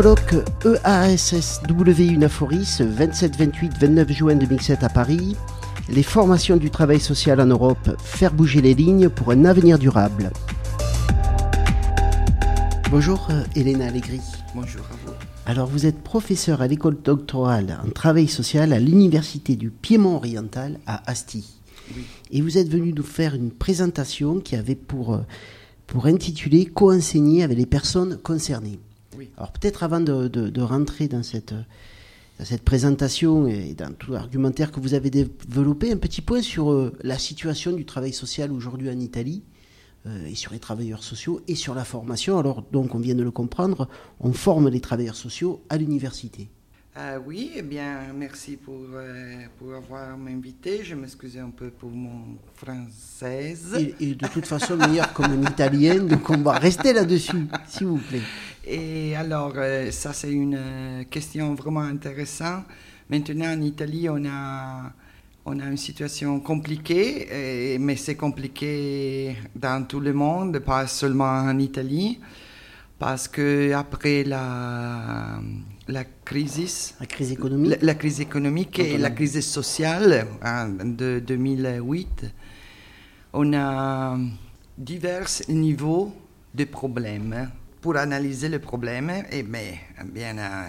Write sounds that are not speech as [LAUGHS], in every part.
colloque EASSW Unaforis 27, 28, 29 juin 2007 à Paris. Les formations du travail social en Europe, faire bouger les lignes pour un avenir durable. Bonjour euh, Elena Allegri. Bonjour à vous. Alors vous êtes professeur à l'école doctorale en travail social à l'université du Piémont oriental à Asti. Oui. Et vous êtes venu nous faire une présentation qui avait pour, euh, pour intituler Co-enseigner avec les personnes concernées. Alors peut-être avant de, rentrer dans cette, dans cette présentation et dans tout l'argumentaire que vous avez développé, un petit point sur euh, la situation du travail social aujourd'hui en Italie euh, et sur les travailleurs sociaux et sur la formation. Alors donc on vient de le comprendre, on forme les travailleurs sociaux à l'université. Euh, oui, eh bien, merci pour, euh, pour avoir m'invité. Je m'excuse un peu pour mon française. Et, et de toute façon meilleur comme un italien, donc on va rester là-dessus, s'il vous plaît. Et alors, euh, ça, c'est une euh, question vraiment intéressante. Maintenant, en Italie, on a, on a une situation compliquée, et- mais c'est compliqué dans tout le monde, pas seulement en Italie, parce que après la, la crise, La crise économique. La, la crise économique et la crise sociale hein, de 2008, on a divers niveaux de problèmes. Pour analyser le problème, et mais bien, euh,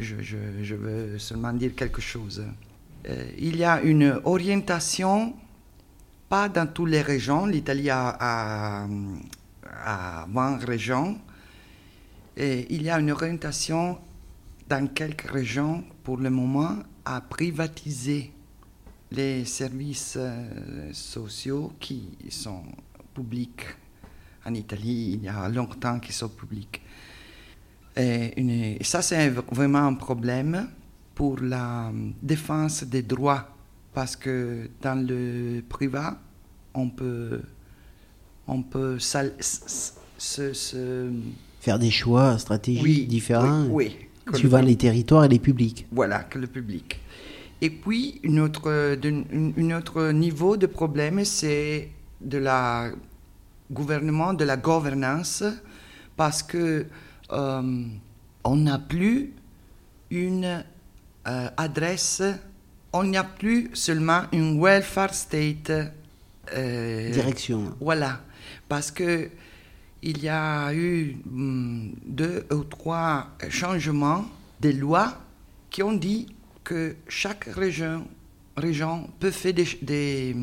je, je- je veux seulement dire quelque chose. Euh, il y a une orientation, pas dans toutes les régions. L'Italie a, a, a 20 régions. Et il y a une orientation dans quelques régions, pour le moment, à privatiser les services euh, sociaux qui sont publics. En Italie, il y a longtemps qu'ils sont publics. Et, une- et ça, c'est vraiment un problème pour la défense des droits, parce que dans le privé, on peut, on peut se- se- Faire des choix stratégiques oui, différents, oui, oui, que le suivant les territoires et les publics. voilà, que le public. Et puis, une autre, une autre niveau de problème, c'est de la gouvernement, de la gouvernance, parce que euh, on n'a plus une euh, adresse, on n'y a plus seulement une welfare state. euh, Direction. voilà, parce que il y a eu hum, deux ou trois changements de lois qui ont dit que chaque région, région peut faire des, des,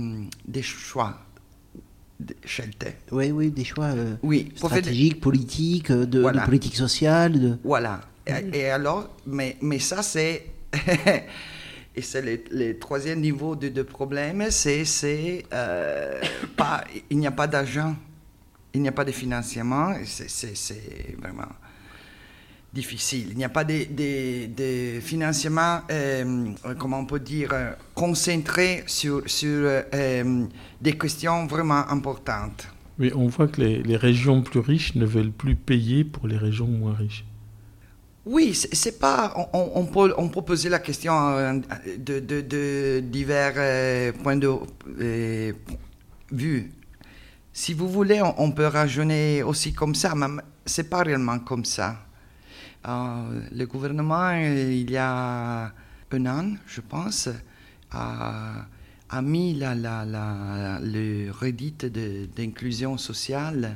des choix shelter. Oui, oui, des choix euh, Oui, des- stratégiques, politiques, euh, de, Voilà. de politique sociale. De... Voilà. Et, et alors, mais, mais ça, c'est. [LAUGHS] et c'est le, le troisième niveau de, de problème, c'est. c'est euh, pas, il n'y a pas d'argent, il n'y a pas de financement, c'est, vraiment difficile. Il n'y a pas de, de, de financement, euh, comment on peut dire, euh, concentré sur, sur euh, des questions vraiment importantes. Oui, on voit que les, les régions plus riches ne veulent plus payer pour les régions moins riches. Oui, c'est pas. On, peut, on peut poser la question euh, de, de- divers euh, points de euh, vue. Si vous voulez, on, peut raisonner aussi comme ça, mais c'est pas réellement comme ça. Euh, le gouvernement, il y a un an, je pense, a, mis le reddit de- d'inclusion sociale,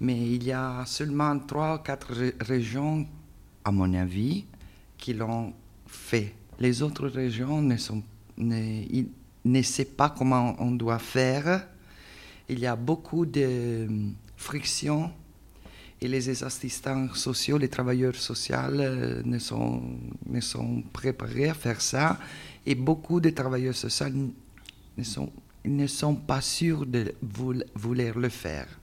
mais il y a seulement trois ou quatre ré- régions à mon avis, qui l'ont fait. Les autres régions ne, sont, ne, ne savent pas comment on doit faire. Il y a beaucoup de hum, frictions et les assistants sociaux, les travailleurs sociaux euh, ne, sont, ne sont préparés à faire ça. Et beaucoup de travailleurs sociaux ne sont, ne sont pas sûrs de voul- vouloir le faire.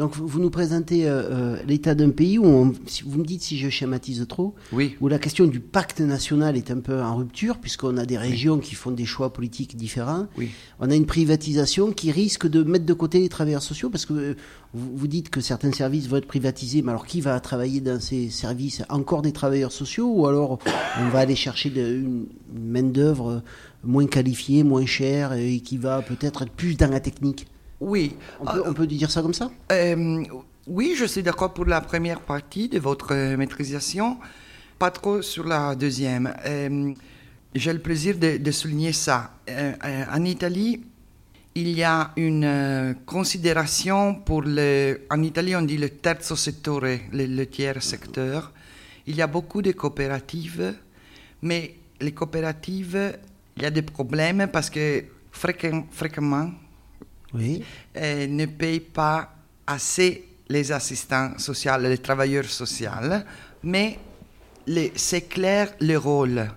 Donc vous nous présentez euh, euh, l'état d'un pays où, on- si vous me dites si je schématise trop, Oui, où la question du pacte national est un peu en rupture, puisqu'on a des régions qui font des choix politiques différents. oui. On a une privatisation qui risque de mettre de côté les travailleurs sociaux, parce que euh, vous, vous dites que certains services vont être privatisés, mais alors qui va travailler dans ces services? Encore des travailleurs sociaux, ou alors on va aller chercher de- une, une main-d'œuvre moins qualifiée, moins chère, et qui va peut-être être plus dans la technique? Oui. On peut, on peut dire ça comme ça? Euh, oui, je suis d'accord pour la première partie de votre euh, maîtrisation, pas trop sur la deuxième. Euh, J'ai le plaisir de, de souligner ça. Euh, en Italie, il y a une considération pour le... En Italie, on dit le terzo settore, le, le tiers secteur. Il y a beaucoup de coopératives, mais les coopératives, il y a des problèmes parce que fréquem- fréquemment, Oui. euh, ne payent pas assez les assistants sociaux, les travailleurs sociaux, mais c'est clair le rôle.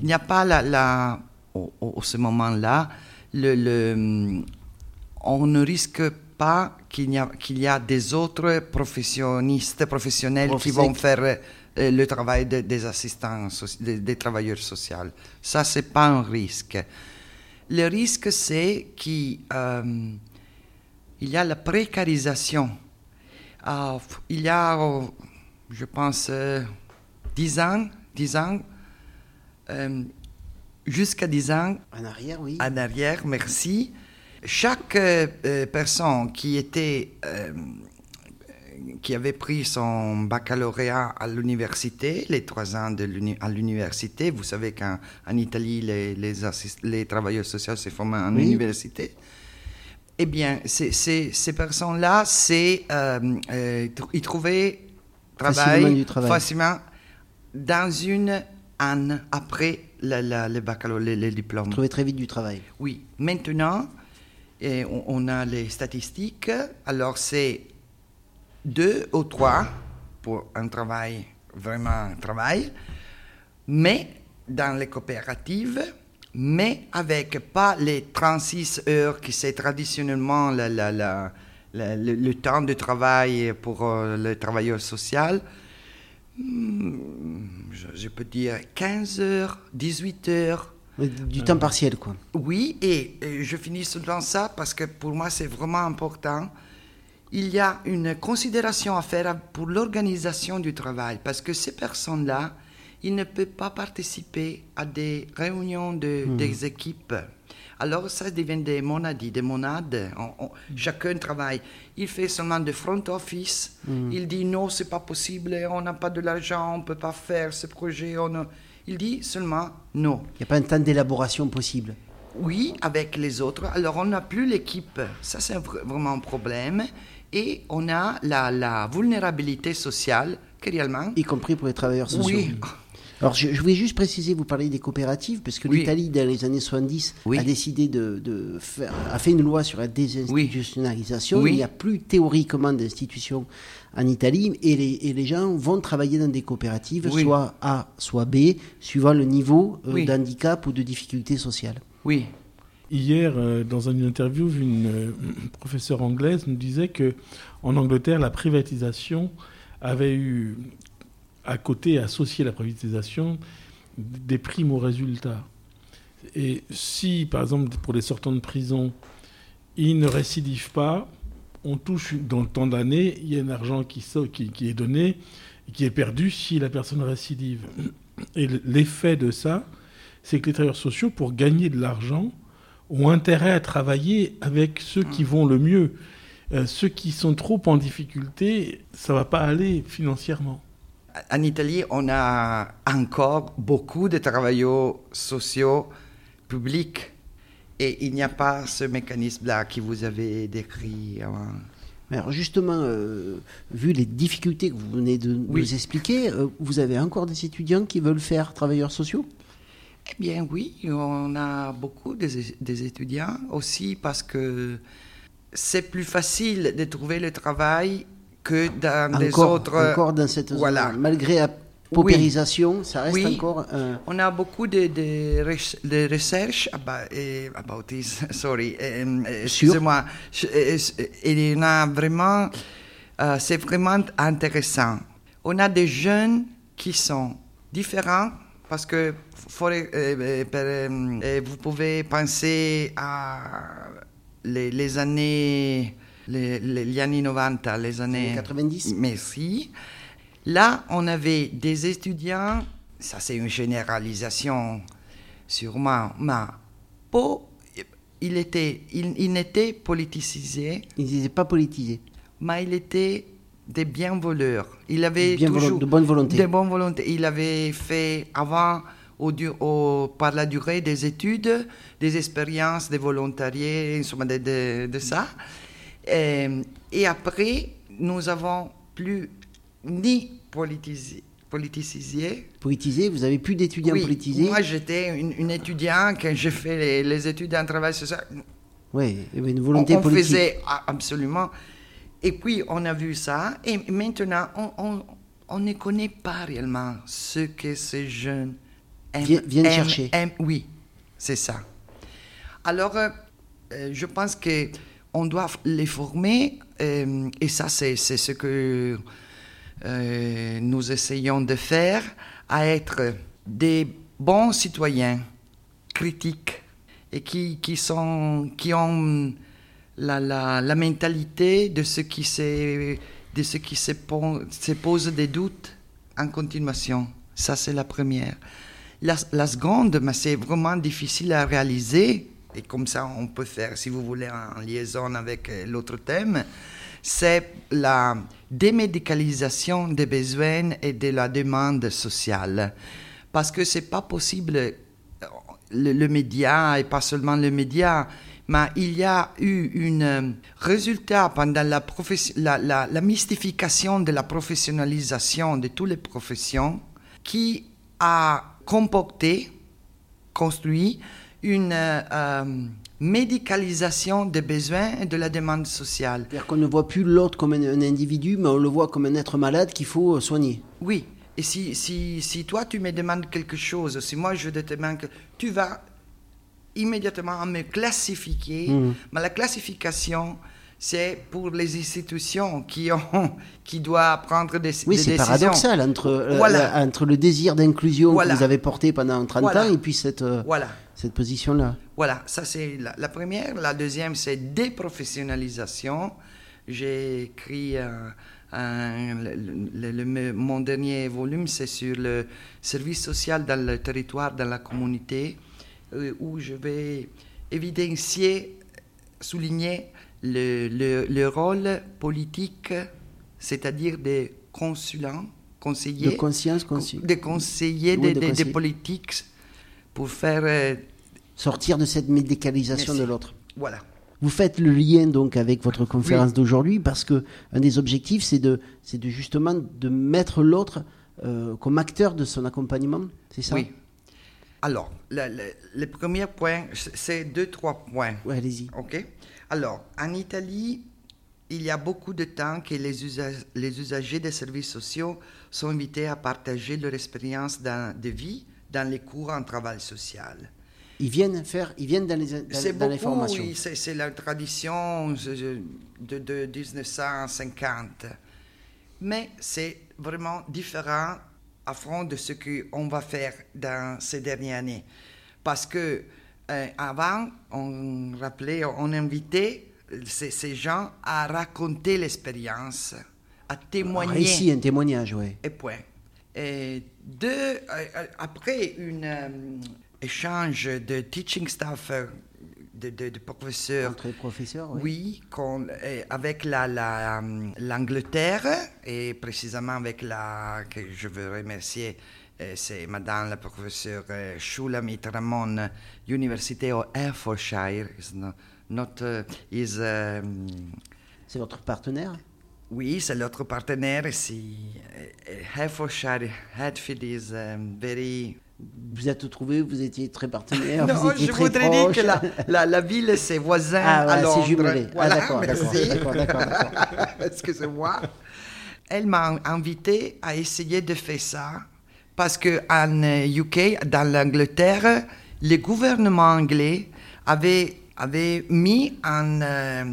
Il n'y a pas la, la- au, ce moment-là, le, le- on ne risque pas qu'il y, a, qu'il y a des autres professionnistes, professionnels qui vont faire euh, le travail de- des assistants, des, des travailleurs sociaux. Ça, c'est pas un risque. Le risque, c'est qu'il euh, y a la précarisation. Ah, il y a, oh, je pense, euh, 10 ans, 10 ans, euh, jusqu'à 10 ans En arrière, oui. en arrière, merci. Chaque euh, personne qui était, qui avait pris son baccalauréat à l'université, les trois ans de à l'université, vous savez qu'en en Italie, les, les, les travailleurs sociaux se forment en Oui. université. Eh bien, ces personnes-là, c'est, euh, euh, ils trouvaient Facilement travail, du travail. facilement dans une année après le, le, le baccalauréat, le, le diplôme. Trouver très vite du travail. Oui, maintenant, eh, on, on a les statistiques. Alors, c'est deux ou trois pour un travail, vraiment un travail, mais dans les coopératives, mais avec pas les 36 heures qui c'est traditionnellement la- la- le, le temps de travail pour euh, le travailleur social. Hmm, Je, je peux dire 15 heures, 18 heures. Du temps partiel, quoi. Oui, et, je finis dans ça parce que pour moi c'est vraiment important. Il y a une considération à faire pour l'organisation du travail parce que ces personnes-là, ils ne peuvent pas participer à des réunions de, des équipes. Alors ça devient des monadies, des monades. On- on- chacun travaille. Il fait seulement de front office. Il dit non, c'est pas possible, on n'a pas de l'argent, on peut pas faire ce projet. On a- Il dit seulement non. Il n'y a pas un temps d'élaboration possible? Oui, avec les autres. Alors, on n'a plus l'équipe. Ça, c'est vr- vraiment un problème. Et on a la, la vulnérabilité sociale que réellement. Y compris pour les travailleurs sociaux. Oui. Alors, je, je voulais juste préciser, vous parlez des coopératives, parce que Oui. l'Italie, dans les années 70, Oui. a décidé de, de faire, a fait une loi sur la désinstitutionnalisation. Oui. Il n'y a plus théoriquement d'institutions en Italie, et les, et les gens vont travailler dans des coopératives, soit A, soit B, suivant le niveau euh, d'handicap ou de difficulté sociale. Oui, Hier, euh, dans une interview, une euh, professeure anglaise nous disait que en Angleterre, la privatisation avait eu à côté, associé la privatisation, des primes aux résultats. Et si, par exemple, pour les sortants de prison, ils ne récidivent pas, on touche dans le temps d'année, il y a un argent qui, qui, est donné, qui est perdu si la personne récidive. Et l'effet de ça, c'est que les travailleurs sociaux, pour gagner de l'argent, ont intérêt à travailler avec ceux qui vont le mieux. Euh, ceux qui sont trop en difficulté, ça va pas aller financièrement. en Italie, on a encore beaucoup de travailleurs sociaux publics. Et il n'y a pas ce mécanisme-là que vous avez décrit avant. Alors justement, euh, vu les difficultés que vous venez de Oui. nous expliquer, euh, vous avez encore des étudiants qui veulent faire travailleurs sociaux? Eh bien oui, on a beaucoup des, des étudiants aussi parce que c'est plus facile de trouver le travail que dans des encore, autres... encore dans cette Voilà. zone. Malgré la paupérisation, ça reste Oui. encore un... On a beaucoup de, de, rech- de recherches about, eh, about this, sorry, eh, excusez-moi. Il y en a vraiment, euh, c'est vraiment intéressant. On a des jeunes qui sont différents parce que eh, eh, eh, vous pouvez penser à les, les années, les, les, anni 90, les années 90. Merci. Là, on avait des étudiants, ça c'est une généralisation sûrement, mais il était, il, il n'était politisé, Ils n'étaient pas politisés. mais il était des bienvoleurs. Il avait Bien toujours de bonne volonté. de bonne volonté. Il avait fait avant, au, par la durée des études, des expériences de volontariat, insomma, de, de- de ça. Et, et après, nous avons plus ni politisé, politisé vous avez plus d'étudiants oui, politisés. Moi, j'étais une, une étudiante quand j'ai fait les, les études en travail social. Oui, une On, volonté on politique. faisait a- absolument. Et puis, on a vu ça. Et maintenant, on, on- on ne connaît pas réellement ce que ces jeunes aiment. Viennent- viennent aiment- chercher. aiment. oui, c'est ça. Alors, euh, euh, je pense que on doit les former. euh, et ça, c'est c'est ce que euh, nous essayons de faire, à être des bons citoyens critiques et qui, qui, sont, qui ont la, la, la mentalité de ceux qui, se, de ceux qui se, se posent des doutes en continuation. Ça, c'est la première. La, la seconde, mais c'est vraiment difficile à réaliser, et comme ça on peut faire, si vous voulez, en liaison avec euh, l'autre thème, c'est la démédicalisation des besoins et de la demande sociale. Parce que c'est pas possible, euh, le média, et pas seulement le média, mais il y a eu un résultat pendant la, la, la- la mystification de la professionnalisation de toutes les professions qui a comporté, construit une euh, euh, médicalisation des besoins et de la demande sociale. C'est-à-dire qu'on ne voit plus l'autre comme un, un individu, mais on le voit comme un être malade qu'il faut euh, soigner. Oui, et si, si, si toi tu me demandes quelque chose, si moi je te demande que tu vas immédiatement me classifier, Mhm. mais la classification, c'est pour les institutions qui, ont, qui doivent prendre des, Oui, des c'est décisions. paradoxal entre, euh, Voilà. entre le désir d'inclusion Voilà. que vous avez porté pendant 30 Voilà. ans et puis cette, euh, cette position-là. Voilà, ça c'est la, la première. La deuxième, c'est déprofessionnalisation. J'ai écrit euh, un- le- le- le- mon dernier volume, c'est sur le service social dans le territoire, dans la communauté, où je vais évidencier, souligner le, le- le rôle politique, c'est-à-dire des consulants, conseillers, De conscience, consci- des conseillers Oui, des- de politiques pour faire... euh, sortir de cette médicalisation Merci. de l'autre. voilà. Vous faites le lien donc avec votre conférence d'aujourd'hui parce que un des objectifs c'est de c'est de justement de mettre l'autre euh, comme acteur de son accompagnement, c'est ça? Oui. Alors, le, le- le premier point, c'est deux, trois points. Ouais, allez-y. OK? Alors, en Italie, il y a beaucoup de temps que les, usa- les usagers des services sociaux sont invités à partager leur expérience de vie dans les cours en travail social. Ils viennent faire, ils viennent dans les dans, les formations. oui, c'est la tradition de 1950. Mais c'est vraiment différent à fond de ce qu'on va faire dans ces dernières années. Parce que euh, avant, on rappelait, on invitait ces, ces gens à raconter l'expérience, à témoigner. Ici un témoignage, ouais. Et point. Et deux, euh, euh, après un échange de teaching staff, de, de, de professeurs, Entre les professeurs, ouais. oui, euh, avec la- la, euh, l'Angleterre et précisément avec la que je veux remercier, euh, c'est Madame la professeure euh, Shulamit Ramon, Université au Hertfordshire. C'est votre partenaire? Oui, c'est l'autre partenaire. Euh, Hertfordshire, Hatfield is um, very Vous êtes trouvé, vous étiez très partenaire, [LAUGHS] non, vous étiez je très voudrais proche. dire que la, la, la ville, c'est voisin Ah, à voilà, Londres. c'est jumelé. Voilà, ah, d'accord, d'accord, merci. d'accord, d'accord, d'accord. [LAUGHS] Excusez-moi. Elle m'a invité à essayer de faire ça parce que en UK, dans l'Angleterre, le gouvernement anglais avait, avait mis en, euh,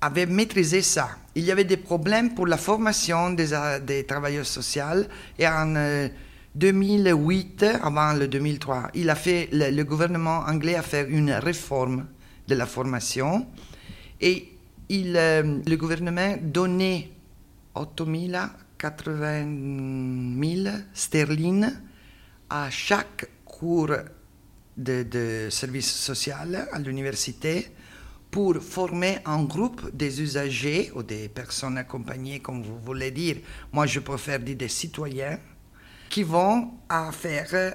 avait maîtrisé ça. Il y avait des problèmes pour la formation des, euh, des travailleurs sociaux et en euh, 2008, avant le 2003, il a fait, le, gouvernement anglais a fait une réforme de la formation et il, euh, le gouvernement donnait 8080 000 sterling à chaque cours de, de service social à l'université pour former un groupe des usagers ou des personnes accompagnées, comme vous voulez dire. Moi, je préfère dire des citoyens qui vont à faire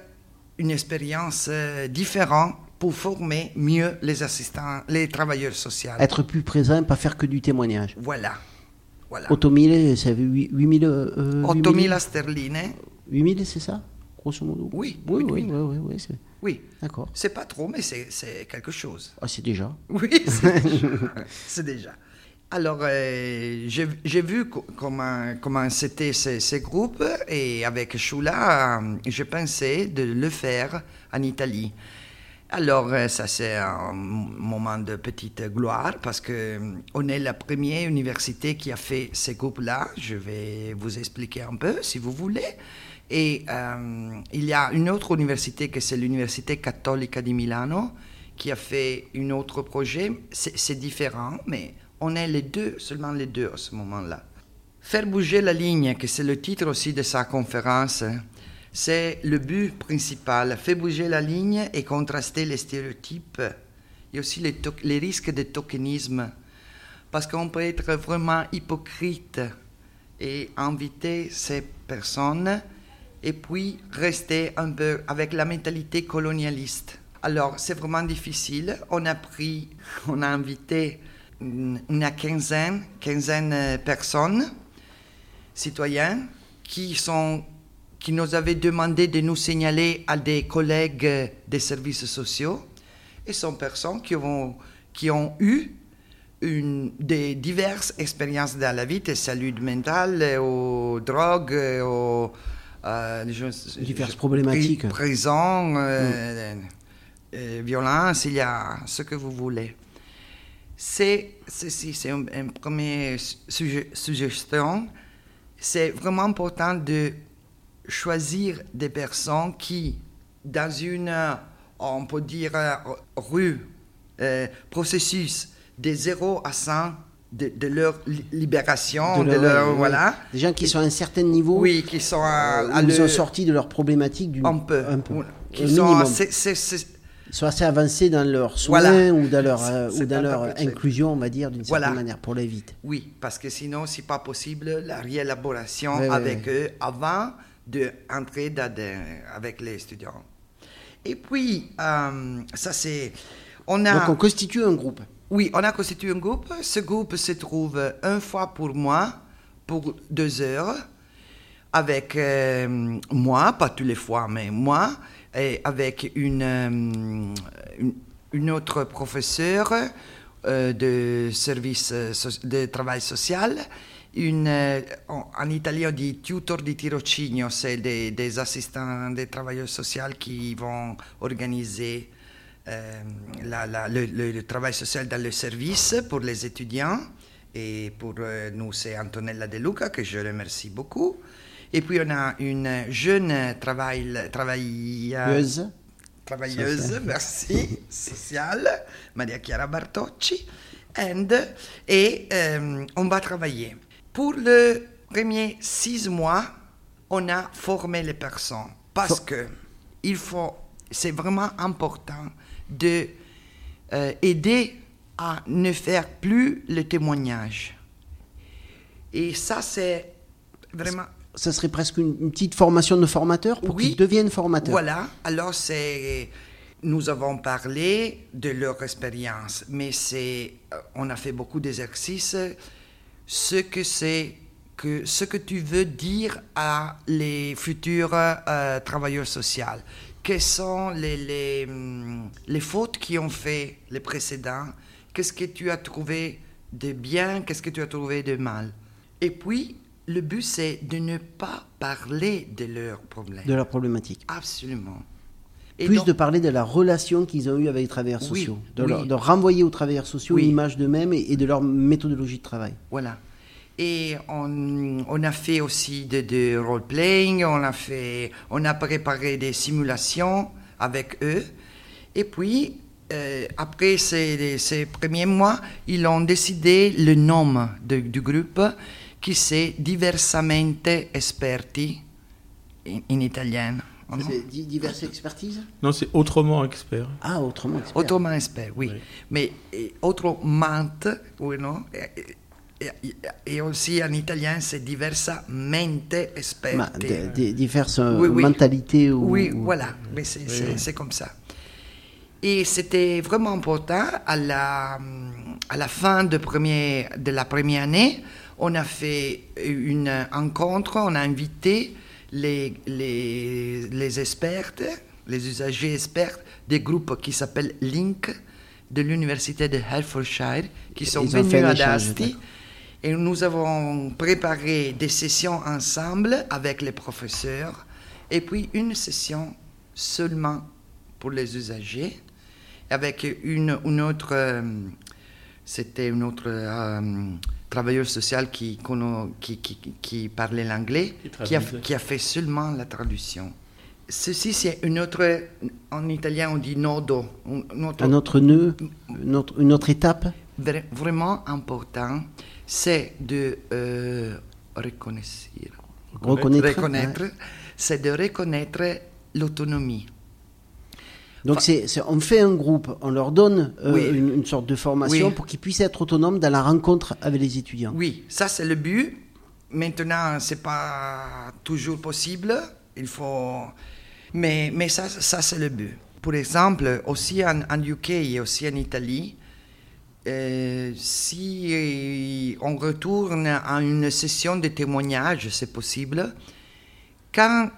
une expérience euh, différente pour former mieux les assistants, les travailleurs sociaux. Être plus présent, pas faire que du témoignage. Voilà. voilà. 8000, c'est 8000 euh, 8000 sterline. 8000, c'est ça Grosso modo? Oui, oui, oui, oui. oui. oui, oui, oui. D'accord. C'est pas trop, mais c'est quelque chose. Ah, c'est déjà? Oui, c'est [LAUGHS] déjà. c'est déjà. Alors, euh, j'ai vu co- comment, c'était ces, groupes et avec Shula, euh, je pensais de le faire en Italie. Alors, euh, ça c'est un moment de petite gloire parce que on est la première université qui a fait ces groupes-là. Je vais vous expliquer un peu si vous voulez. Et il y a une autre université que c'est l'Université cattolica di Milano qui a fait un autre projet. C'est différent, mais on est les deux, seulement les deux à ce moment-là. Faire bouger la ligne, que c'est le titre aussi de sa conférence, c'est le but principal. Faire bouger la ligne et contraster les stéréotypes et aussi les, risques de tokenisme. Parce qu'on peut être vraiment hypocrite et inviter ces personnes et puis rester un peu avec la mentalité colonialiste. Alors, c'est vraiment difficile. On a pris, [LAUGHS] on a invité une quinzaine, quinzaine de personnes, citoyens, qui, sont, qui nous avaient demandé de nous signaler à des collègues des services sociaux. Et sont personnes qui ont, qui ont eu une, des diverses expériences dans la vie, de salut mental, aux drogues, aux euh, je- Diverses je- problématiques. pri- Prison, euh, euh, violence, il y a ce que vous voulez. C'est ceci, c'est une, une première suggestion. C'est vraiment important de choisir des personnes qui, dans une, euh, on peut dire, euh, rue, euh, processus de 0 à 100 de, de leur li- libération, de, leur- leur, voilà. Des gens qui sont à un certain niveau. Oui, qui sont à, ils le- ont sorti de leurs problématiques d'une- un peu, Un peu. qui sont minimum. Sont assez avancés dans leur soin Voilà. ou dans leur, euh, ou dans leur inclusion, on va dire, d'une certaine Voilà. manière, pour les vite. Oui, parce que sinon, c'est pas possible la réélaboration avec eux avant d'entrer des- avec les étudiants. Et puis, euh, ça c'est... On a, Donc on constitue un groupe. Oui, on a constitué un groupe. Ce groupe se trouve une fois pour mois, pour deux heures, avec euh, moi, pas tous les fois, mais moi, et avec une, euh, une, une autre professeure euh, de service euh, de travail social. Une, euh, en, en italien, on dit tutor di tirocinio, c'est des, assistants des travailleurs sociaux qui vont organiser euh, la- le, le- travail social dans le service pour les étudiants. Et pour euh, nous, c'est Antonella De Luca, que je remercie beaucoup. Et puis, on a une jeune travail, travailleuse, travailleuse merci, [LAUGHS] sociale, Maria Chiara Bartocci. And, et euh, on va travailler. Pour le premier six mois, on a formé les personnes parce que il faut, c'est vraiment important de euh, aider à ne faire plus le témoignage. Et ça, c'est vraiment Ça serait presque une, une petite formation de formateur pour Oui. qu'ils deviennent formateurs. Voilà, alors c'est. Nous avons parlé de leur expérience, mais c'est. euh, On a fait beaucoup d'exercices. Ce que c'est que ce que tu veux dire à les futurs euh, travailleurs sociaux. Quelles sont les, les, hum, les fautes qui ont fait les précédents? Qu'est-ce que tu as trouvé de bien? Qu'est-ce que tu as trouvé de mal? Et puis, le but, c'est de ne pas parler de leurs problèmes. De leur problématique. Absolument. Et Plus donc- de parler de la relation qu'ils ont eue avec les travailleurs Oui, sociaux. De, oui. leur- de renvoyer aux travailleurs sociaux Oui. une image d'eux-mêmes et, et de leur méthodologie de travail. Voilà. Et on, on a fait aussi de, de role-playing, on a, fait, on a préparé des simulations avec eux. Et puis, euh, après ces, ces premiers mois, ils ont décidé le nom de- du groupe qui c'est Diversamente Esperti in, in italien. C'est di- diverses expertises Non, c'est autrement expert. Ah, autrement expert. Autrement expert, oui. Oui. Mais eh, autrement, oui, non et, et- et aussi en italien, c'est diversamente esperte. de- de- diverses Oui, oui. mentalités ou, Oui, ou- voilà, mais c'est comme ça. Et c'était vraiment important. À la, à la fin de, premier, de la première année, on a fait une rencontre, on a invité les, les, les experts, les usagers experts des groupes qui s'appellent Link de l'université de Hertfordshire, qui sont Ils venus à Dasti. Et nous avons préparé des sessions ensemble avec les professeurs et puis une session seulement pour les usagers avec une, une autre, euh, c'était une autre euh, travailleur social qui, qu'on- qui, qui, qui parlait l'anglais, Qui qui a, traduisait. qui a fait seulement la traduction. Ceci, c'est une autre, en italien on dit nodo, un autre Un autre nœud, une autre, une autre étape? Vra- vraiment important, c'est de euh, reconnaître, Reconnaître. reconnaître ouais. c'est de reconnaître l'autonomie. Donc c'est- on fait un groupe, on leur donne euh, Oui. une, une sorte de formation Oui. pour qu'ils puissent être autonomes dans la rencontre avec les étudiants. Oui, ça c'est le but. Maintenant, c'est pas toujours possible. Il faut, mais mais ça ça c'est le but. Pour exemple, aussi en, en UK et aussi en Italie, euh, si on retourne à une session de témoignage, c'est possible. Quand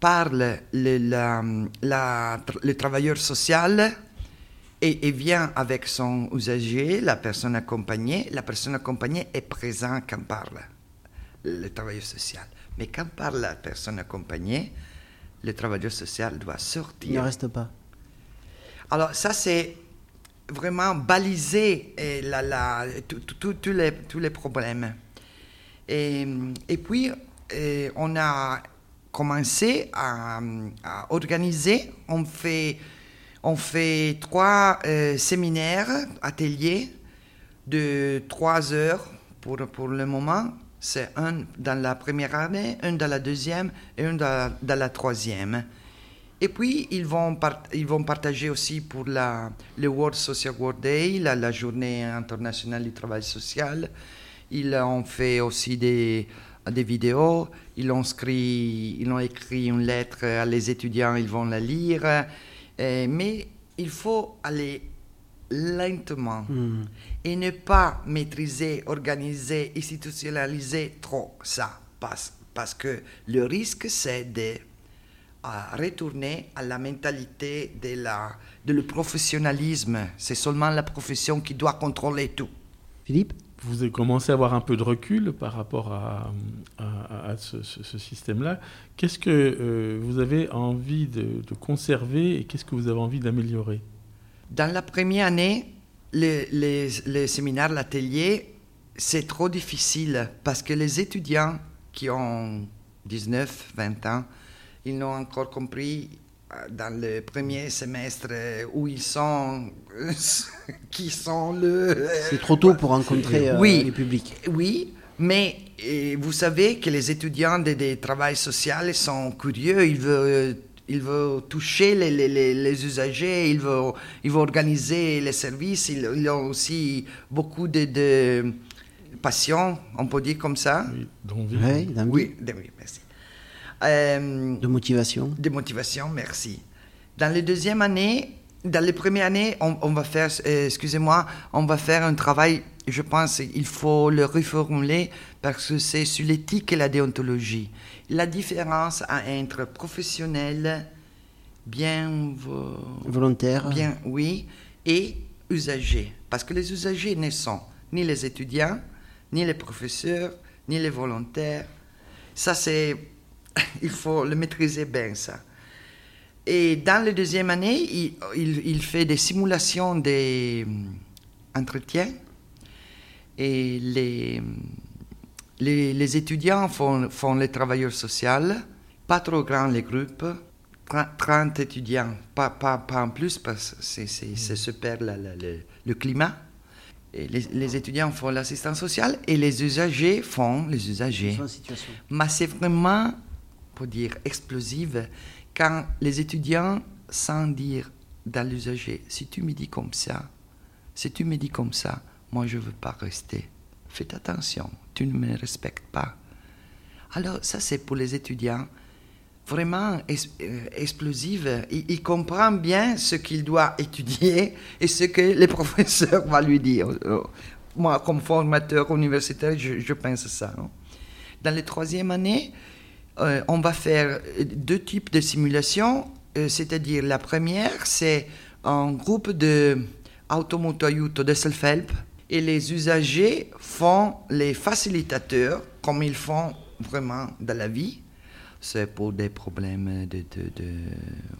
parle le, la- la- le travailleur social et, et vient avec son usager, la personne accompagnée, la personne accompagnée est présente quand parle le travailleur social. Mais quand parle la personne accompagnée, le travailleur social doit Il ne sortir. reste pas. Alors ça, c'est vraiment baliser eh, la- la- tous les, les problèmes. Et, et puis, eh, on a commencé à, organiser, on fait, on fait trois euh, séminaires, ateliers de trois heures pour, pour le moment. C'est un dans la première année, un dans la deuxième et un dans, la troisième. Et puis, ils vont, ils vont partager aussi pour la, le World Social Work Day, la journée internationale du travail social. Ils ont fait aussi des, des vidéos. Ils ont, écrit, ils ont écrit une lettre à les étudiants, ils vont la lire. Euh, mais il faut aller lentement Hmm. et ne pas maîtriser, organiser, institutionnaliser trop ça. Parce, parce que le risque, c'est de à retourner à la mentalité de, la, de le professionnalisme. C'est seulement la profession qui doit contrôler tout. Philippe? Vous avez commencé à avoir un peu de recul par rapport à, ce, système-là. Qu'est-ce que euh, vous avez envie de, conserver et qu'est-ce que vous avez envie d'améliorer? Dans la première année, les, les, les séminaires, l'atelier, c'est trop difficile parce que les étudiants qui ont 19, 20 ans, ils n'ont encore compris dans le premier semestre euh, où ils sont, [LAUGHS] qui sont le... C'est trop tôt pour rencontrer euh, Oui. les publics. Oui, mais euh, vous savez que les étudiants des de travail social sont curieux, ils veulent, ils veulent toucher les, les- les- les usagers, ils veulent, ils veulent organiser les services, ils, ils ont aussi beaucoup de, de passion, on peut dire comme ça. Oui, d'envie. Oui, de- oui, merci. Euh, De motivation. de motivation, merci. Dans les deuxième année, dans les premières années, on, on va faire, euh, excusez-moi, on va faire un travail, je pense, il faut le reformuler parce que c'est sur l'éthique et la déontologie. La différence entre professionnel, bien, vo- Volontaire. bien, oui, et usagers. Parce que les usagers ne sont ni les étudiants, ni les professeurs, ni les volontaires. Ça, c'est. Il faut le maîtriser bien, ça. Et dans la deuxième année, il, il- il fait des simulations des hum, entretiens. Et les, les, les étudiants font, font le travailleur social. Pas trop grand les groupes. 30 30 étudiants, pas, pas, pas en plus parce que c'est, c'est, super la- la- le, le climat. Et les, les étudiants font l'assistance sociale et les usagers font les usagers. Mais c'est vraiment, pour dire, explosive quand les étudiants, sans dire dans l'usager, si tu me dis comme ça, si tu me dis comme ça, moi je ne veux pas rester. Faites attention, tu ne me respectes pas. Alors ça c'est pour les étudiants vraiment euh, explosive. Il, comprend bien ce qu'il doit étudier et ce que les [LAUGHS] professeurs vont lui dire. Moi, comme formateur universitaire, je, pense ça. Dans les troisième année, euh, on va faire deux types de simulations. C'est-à-dire, la première, c'est un groupe de automoto de self-help et les usagers font les facilitateurs comme ils font vraiment dans la vie c'est pour des problèmes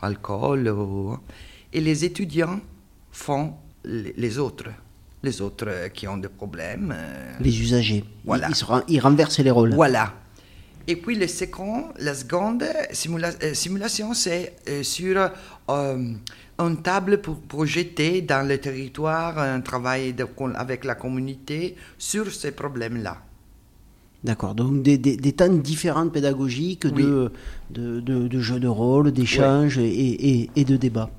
d'alcool. De, de et les étudiants font les autres, les autres qui ont des problèmes. Euh, les usagers. Voilà. Ils, ils, renversent les rôles. Voilà. Et puis le second, la seconde euh, simulation, c'est euh, sur une table pour projeter dans le territoire un travail avec la communauté sur ces problèmes-là. D'accord, donc des, des, des, temps différents pédagogiques de, de, de, jeux de rôle, d'échanges et, et, de débats.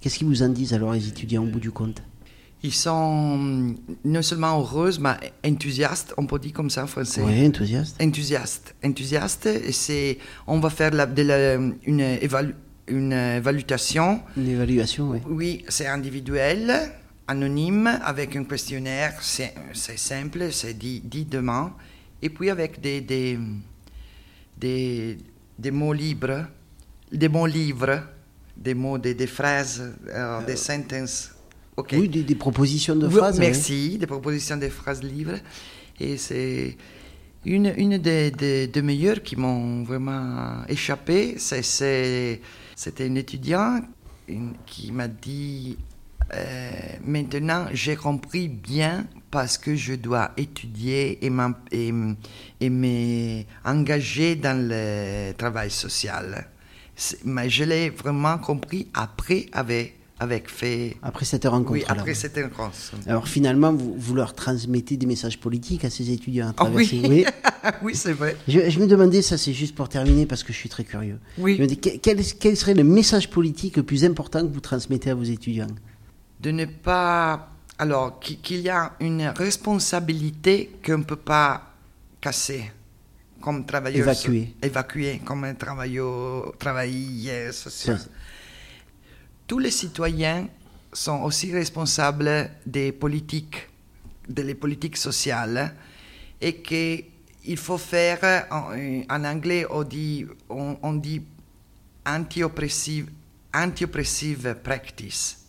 Qu'est-ce qu'ils vous en disent alors les étudiants au bout du compte? Ils sont non seulement heureux, mais enthousiastes, on peut dire comme ça en français. Oui, enthousiastes. Enthousiastes. Enthousiastes, c'est, on va faire la, de une, évalu, une évaluation. Une évaluation, oui. Oui, c'est individuel, anonyme, avec un questionnaire, c'est, simple, c'est dit, dit demain et puis avec des, des, des, des mots libres, des mots livres, des mots, des, des phrases, euh, des euh, sentences. Oui, des, propositions de phrases. merci, des propositions de phrases libres. Et c'est une, une des, des, meilleures qui m'ont vraiment échappé. C'était un étudiant qui m'a dit euh, maintenant j'ai compris bien parce que je dois étudier et, et, m'engager dans le travail social. Mais je l'ai vraiment compris après avec, avec fait... Après cette rencontre. Oui, après cette rencontre. Alors finalement, vous, vous, leur transmettez des messages politiques à ces étudiants à travers oui, oui. [LAUGHS] oui c'est vrai. Je, je, me demandais, ça c'est juste pour terminer parce que je suis très curieux. Oui. Je me quel, quel serait le message politique le plus important que vous transmettez à vos étudiants? De ne pas alors qu'il y a une responsabilité qu'on ne peut pas casser comme travailleur. Évacuer. Évacuer comme un travailleur, travailleur social. Tous les citoyens sont aussi responsables des politiques, des politiques sociales, et qu'il faut faire, en, anglais on dit, anti-oppressive anti practice.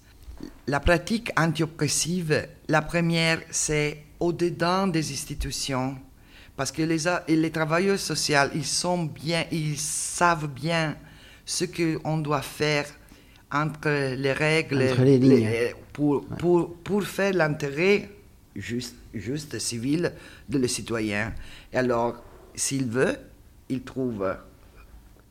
La pratique anti-oppressive, la première, c'est au-dedans des institutions, parce que les, les travailleurs sociaux, ils sont bien, ils savent bien ce qu'on doit faire entre les règles pour, pour, pour, faire l'intérêt juste, juste civil de les citoyens. Et alors, s'il veut, il trouve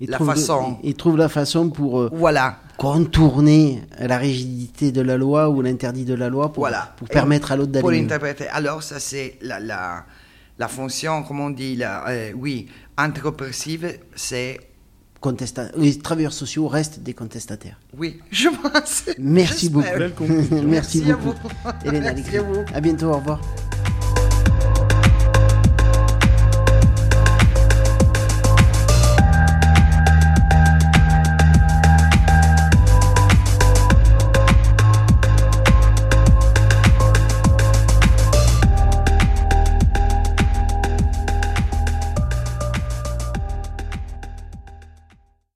il la façon. il trouve la façon pour euh, voilà. contourner la rigidité de la loi ou l'interdit de la loi pour, pour permettre à l'autre d'aller. Pour interpréter. Alors, ça, c'est la, la, la, fonction, comment on dit, la, euh, oui, c'est. Les travailleurs sociaux restent des contestataires. Oui, je pense. Merci beaucoup. [LAUGHS] Merci, Merci, beaucoup. À vous. Hélène Merci à vous. À bientôt, au revoir.